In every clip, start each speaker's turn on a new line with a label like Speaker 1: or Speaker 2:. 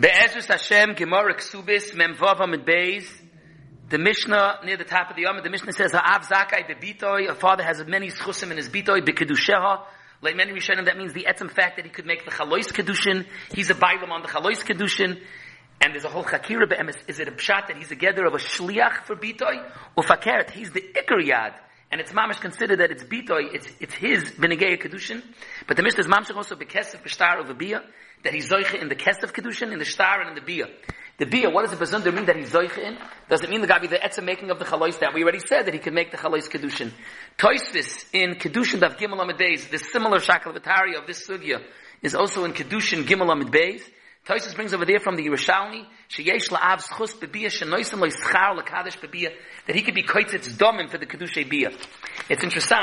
Speaker 1: Be'ezus Hashem, Gemara Ksubis, Mem Vava Med Beis, the Mishnah near the top of the Yom, the Mishnah says, Ha'av Zakai Bebitoi, a father has many schusim in his bitoi, Bekedusheha, like many Rishonim, that means the etzem fact that he could make the Chalois Kedushin, he's a Bailam on the Chalois Kedushin, and there's a whole Chakira Be'emes, is it a pshat that he's a gather of a Shliach for bitoi, or Fakert, he's the Iker Yad, and it's mamish considered that it's bitoy, it's, it's his Benegei Kedushin, but the Mishnah is mamish also Bekesef B'shtar of a Biyah, that he's zoiche in the kest of kedushin, in the star and in the bia. The bia, what does the bezunder mean that he's zoiche in? Does it mean the be the etzem making of the chalois that we already said that he can make the chalois kedushin? Toisvis in kedushin of gimel amid the similar shakalavatari of this sugya is also in kedushin gimel amid. Toisvis brings over there from the Yerushalmi, sheyesh la'av schus bebia shenoisim lo'ischar l'kadosh bebia, that he could be koitzitz domim for the kedushay bia. It's interesting,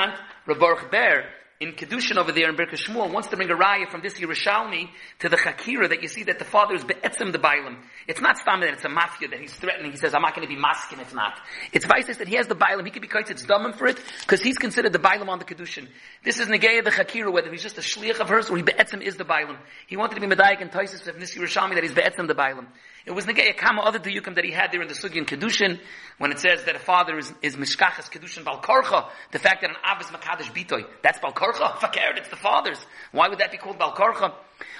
Speaker 1: Rabbaruch Ber, in Kedushin over there in Birka Shmuel wants to bring a raya from this Yerushalmi to the Chakira that you see that the father is be'etzim the Bailam. It's not stam that it's a mafia that he's threatening. He says, I'm not going to be masking. if not. It's vice that he has the Bailam. He could be quite it's dumb for it because he's considered the Bailam on the Kedushin. This is Negaya the Chakira, whether he's just a shliach of hers or he be'etzim is the Bailam. He wanted to be Medayik and Taisis of this Yerushalmi that he's be'etzim the Bailam. It was Negaya Kama other Diyukim that he had there in the Sugi in Kedushin when it says that a father is, is Mishkachas Kedushin Balkarcha, the fact that an Av is Makadish Bitoy. That's Balkarcha? Fakir, it's the father's. Why would that be called Balkarcha?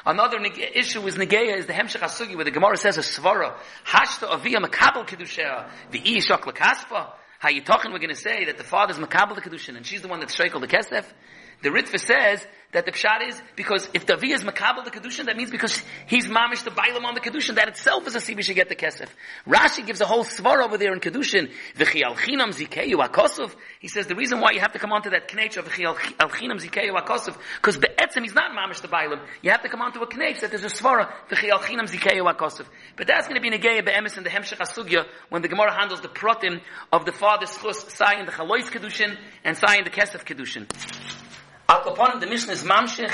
Speaker 1: Another issue is Negeya is the Hemshech HaSugi where the Gemara says a Svara, Hashta Aviyah Makabal Kedushah, V'i Shok Lakaspa. How you talking? We're going to say that the father's Makabal the Kedushin and she's the one that's Sheikel the Kesef. The Ritva says that the pshat is because if Davi is makabel the kedushin, that means because he's mamish the bailam on the kedushin. That itself is a sibi should get the kesef. Rashi gives a whole svar over there in kedushin. V'chi alchinam zikeyu akosov. He says the reason why you have to come onto that knech of v'chi alchinam zikeyu akosov because be'etzem he's not mamish the bailam. You have to come onto a knech that there's a svara v'chi alchinam zikeyu akosov. But that's going to be negeya be'emes in the hemshech asugya when the Gemara handles the protim of the father's chus, sai in the chalois kedushin and sai in the kesef kedushin. Al Kaponim, the Mishnah is Mamshich,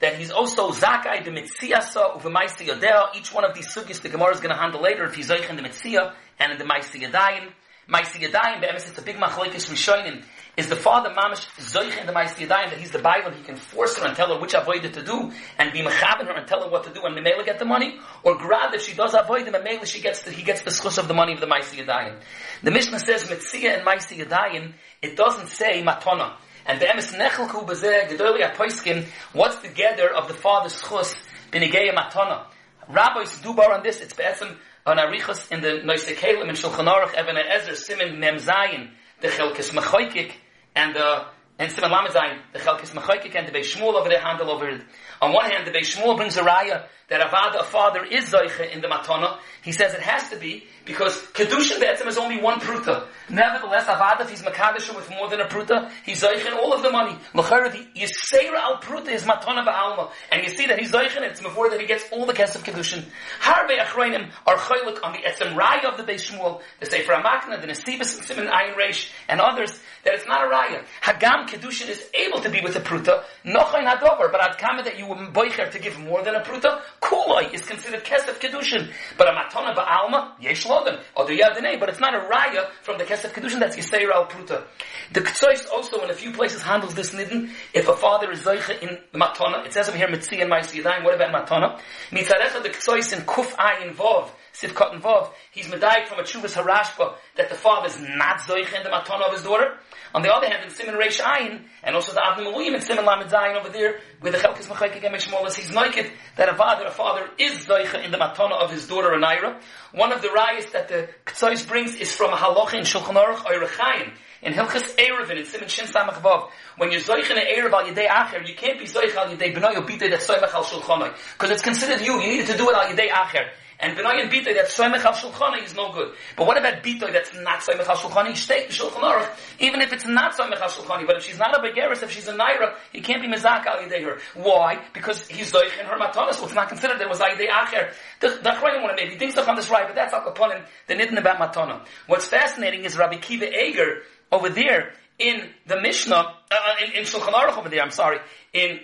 Speaker 1: that he's also Zakai, the Mitziyasa, Uvemaisi Yodea. Each one of these sugis the Gemara is going to handle later if he's Zoich in the Mitziyah and in the Maisi Yadayim. Maisi Yadayim, Be'emes, it's a big machlokes Rishonim. Is the father mamish zoich in the Maisi Yadayim that he's the Bible, he can force her and tell her which avoid to do and be mechabin her and tell her what to do and Memela get the money? Or grab if she does avoid him and Memela she gets the, he gets the schus of the money of the Maisi Yadayim. The Mishnah says Mitziyah and Maisi Yadayim, it doesn't say matona. And the emes nechelku bezeh gedoli apoiskim, what's the gather of the father's chus b'nigeya matana? Rabbis do bar on this, it's be'etzim on arichos in the Noise Kalim and Shulchan Aruch, Eben Ezer, Simen Mem Zayin, the Chelkis Mechoykik, and the and Simon Lamed Zayin, the Chelkis Mechoykik, and the Beis Shmuel over there handle over it. On one hand, the Beis Shmuel brings a raya that Avad, a father, is Zoiche in the Matana. He says it has to be because Kedushin Be'etzim is only one pruta. Nevertheless, Avad, if he's Makadisha with more than a pruta, he's Zoiche in all of the money. L'chara, the Yisera al pruta is Matana Ba'alma. And you see that he's Zoiche in it. It's before that he gets all the Kes of Kedushin. Harbe Achroinim are Choylik on the Etzim Raya of the Beis Shmuel, the Sefer HaMakna, the Nesibas and Simon Ayin Reish, and others, that it's not a Raya. Hagam Kedushin is able to be with a pruta, Nochain Hadover, but Adkama that you were Boicher to give more than a pruta, Kuloi is considered Kesef Kedushin. But a Matana Ba'alma, Yesh Or the Yadinei, but it's not a Raya from the Kesef Kedushin, that's Yisrael Al Pruta. The Ktsois also in a few places handles this nidin. If a father is Zeicha in Matana, it says over here Mitzi and Maisi Yadayim, what about Matana? Mitzarecha the Ktsois in Kuf Ayin Vov, Sivkot and Vov, he's medayik from a Chuvas Harashba that the father is not Zeicha in the Matana of his daughter. On the other hand, in Simon Reish Ayin, and also the Avnim Maluyim in Simon Lamed Zayin over there, where the Chelkis Mechayk again Mishmolas, he's naked that a father, a father is Zoicha in the matana of his daughter Anaira. One of the rayas that the Ktsois brings is from a halacha in Shulchan Aruch Oirachayim. In Hilchas Erevin, in Simon Shin Samach Vav, when you're Zoich in an Erev al Yedei Acher, you can't be Zoich al Yedei B'nai Obite that Soimach al Shulchanoi. Because it's considered you, you need to do it al Yedei Acher. And and Bitoy that's Soimach al Shulchanoi is no good. But what about Bitoy that's not Soimach al Shulchanoi? State Shulchan Aruch, even if it's not Soimach al Shulchanoi, but if she's not a Begeris, if she's a Naira, he can't be Mizak al Yedei her. Why? Because he's Zoich in her Matana, so it's not considered there was al Yedei Acher. The, the Achronim want to maybe think stuff on this right, but that's al Kaponim, the Nidin about Matana. What's fascinating is Rabbi Kiva Eger, over there, in the Mishnah, uh, in, in Shulchan Aruch over there, I'm sorry, in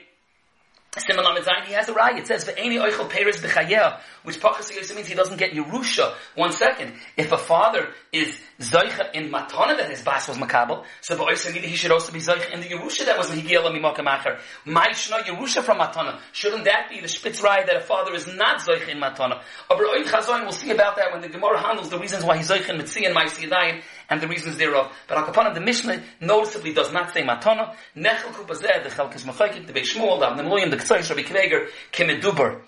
Speaker 1: Similar Zayin, he has a right. It says, "Ve'eni oichel peres b'chayeh," which pachas means he doesn't get Yerusha. One second. If a father is zoicha in matana that his bas was makabel, so ba'oisim he should also be zoicha in the Yerusha that was higiel mimokam acher. My shno Yerusha from matana. Shouldn't that be the spitz right that a father is not zoicha in matana? Aber oich chazoin, we'll see about that when the Gemara handles the reasons why he's zoicha in mitzi and ma'isi and the reasons thereof. But Akapanim, the Mishnah noticeably does not say matana. Nechel kupazeh, the chelkes machaykim, the Beishmuel, the Avnemulim, the Ktsoish, Rabbi Kveger, kimeduber.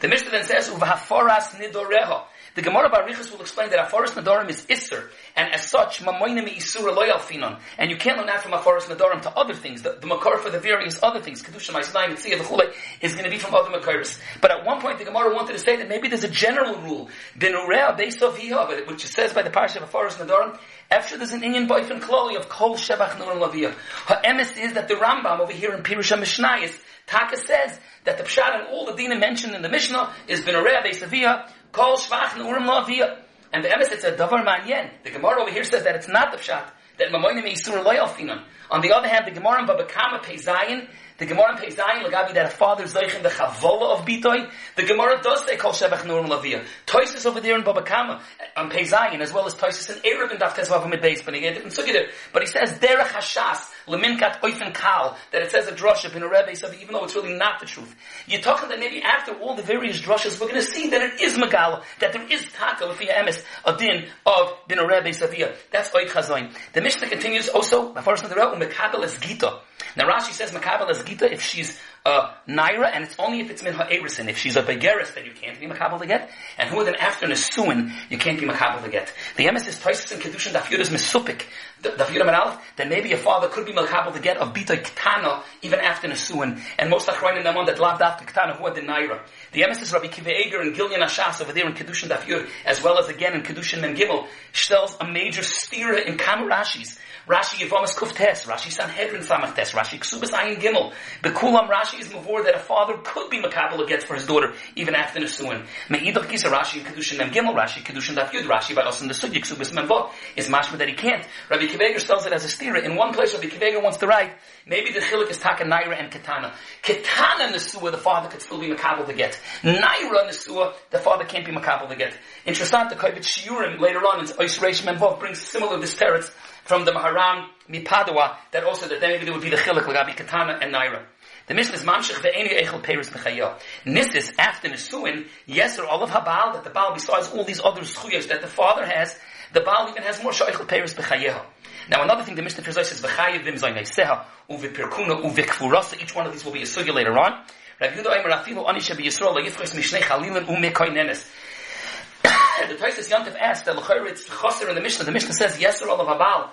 Speaker 1: The Mishnah then says, uvahaforas nidoreho. The Gemara Barichas will explain that a forest nadorim is isser, and as such, mamoinim isura loyal finon. And you can't learn that from a forest nadorim to other things. The, the makar for the various other things, kedusha, ma'isnaim, tziyah, v'chule, is going to be from other makaris. But at one point, the Gemara wanted to say that maybe there's a general rule, binurea based of which says by the parsha of a forest nadorim, after there's an Indian boy boyfriend kloli of kol shevach nurim laviyah. Her emes is that the Rambam over here in Pirusha Mishnayis, Taka says that the pshat and all the dinim mentioned in the Mishnah is binurea based Kol shvach nurim lo And the emes it's a davar manyen. The Gemara over here says that it's not the pshat. That mamoinim isur loyal finan. On the other hand, the Gemara in Baba Babakama Peizayin, the Gemara in Peizayin, Lagabi, that a father is the chavola of Bitoy, the Gemara does say Kol Shevach Nurim Lavia. Toisis over there in Baba Babakama, on Peizayin, as well as Toisis in Erev in Daf Tezvav Midbeis, but he didn't it. But he says, Derech Hashas, Leminkat Oifen Kal, that it says a drosha in a Rebbe, so even though it's really not the truth. You're talking that maybe after all the various droshas, we're going to see that it is Megala, that there is Taka, Lefia Emes, a din of Bin Rebbe Savia. That's Oit Chazoin. The Mishnah continues also, the. Now Rashi says Makabel es Gita if she's a Naira, and it's only if it's Min Ha'erisin. If she's a Begeris, then you can't be Makabel to get. And who then after Nesuin, you can't be Makabel to get. The emes is Toisus and Kedushin Dafyud is Mesupik. Dafyud Aleph, then maybe a father could be Makabel to get of Bita Ktana even after Nesuin. And most Achroin in Namon that loved after Ktana who are the Naira. The emes is Rabbi Kiva Eger and Gillian Ashas over there in Kedushin Dafyud, as well as again in Kedushin Mem Gimel, tells a major stira in Kamarashis. Rashi Yevomas Kuftes, Rashi Sanhedrin Samachtes, Rashi Ksubas Ayin Gimel. Bekulam Rashi is Mavor that a father could be Makabal gets for his daughter even after Nesuin. Me'idach Kisa Rashi Kedushin Mem Gimel, Rashi Kedushin Daf Yud, Rashi us in the Sugya Ksubas Memvot is mashma that he can't. Rabbi Kiveger spells it as a stira. In one place Rabbi Kiveger wants to write, maybe the chilik is Taka Naira and Katana. Katana Nesua, the father could still be Makabal to get. Naira Nesua, the father can't be Makabal to get. Interesting, the Kovetz Shiurim later on in Ois Reish Memvot brings similar disparate from the Maharam Mipadua that also maybe there would be the chilik lagabi katana and naira. The Mishnah is mamshich ve'eni echel peris b'chayah. Nisis after Nisuin, yeser all of habal that the Baal besides all these other schuyas that the father has, the Baal even has more shaychel peris b'chayah. Now another thing the Mishnah says is v'chayev vim zaynaiseha uvipirkuna uvikfurasa. Each one of these will be a sugya later on. Rabbi Yehuda Aimer afilu ani shebi Yisrael le'yifchos mishnei chalilim u'mekoinenes. The Taisus Yontif asked that l'chayr it's chaser in the Mishnah. The Mishnah says yeser all of habal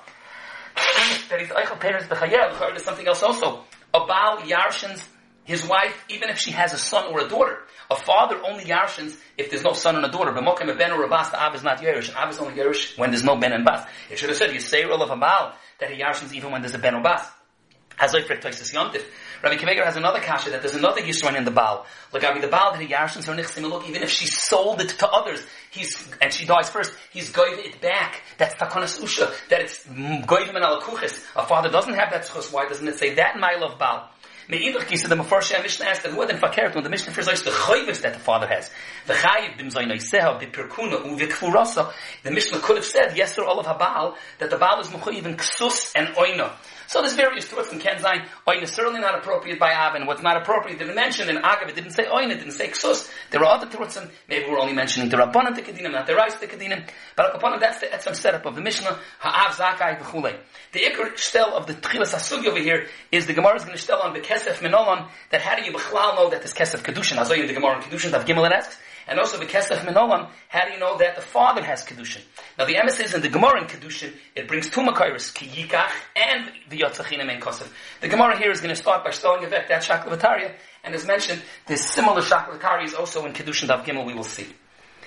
Speaker 1: that he's eichel parents b'chayel. L'chayr is something else also. A Baal yarshins his wife, even if she has a son or a daughter. A father only yarshins if there's no son and a daughter. B'mokem a ben or a bas, the Av is not Yerush. Av is only Yerush when there's no ben and bas. It should have said, say of a Baal, that he yarshins even when there's a ben or bas. Rabbi Kiveger has another kasha that there's another Yisrael in the Baal. Like Rabbi the Baal that he yarshins her nichsim, look, even if she sold it to others, he's, and she dies first, he's going it back. That's takonas usha. That it's goyim and alakuchis. A father doesn't have that schus. Why doesn't it say that in my love Baal? Meidach kisa the Mefarshei Mishnah asked that who then fakert when the Mishnah refers the chayvus that the father has. The chayiv bim zaynoiseha bipirkuna uvikfurasa. The Mishnah could have said yeser olav habal that the Baal is mechayiv in ksus and oina. So there's various thoughts in Ken Zayin. Oin is certainly not appropriate by Avin. What's not appropriate didn't mention in Agav. It didn't say Oin. It didn't say Ksus. There are other thoughts, and maybe we're only mentioning the Rabbanan Tekadinim, not the Reis Tekadinim. But upon that's the etzem setup of the Mishnah. Ha'av Zakai v'chulei. The Iker shtel of the Tchilas Asugi over here is the Gemara is going to shtel on the Kesef Minolon that how do you b'chlal know that this Kesef Kedushin? Azoyim the Gemara in Kedushin that Gimel and asks. And also the Kesef Minolam, how do you know that the father has Kedushin? Now the emes is in the Gemara in Kedushin, it brings two Makairis, Ki Yikach and the Yotzachina Men Kosef. The Gemara here is going to start by showing effect that Shaklavataria, and as mentioned, this similar Shaklavataria is also in Kedushin Dav Gimel we will see.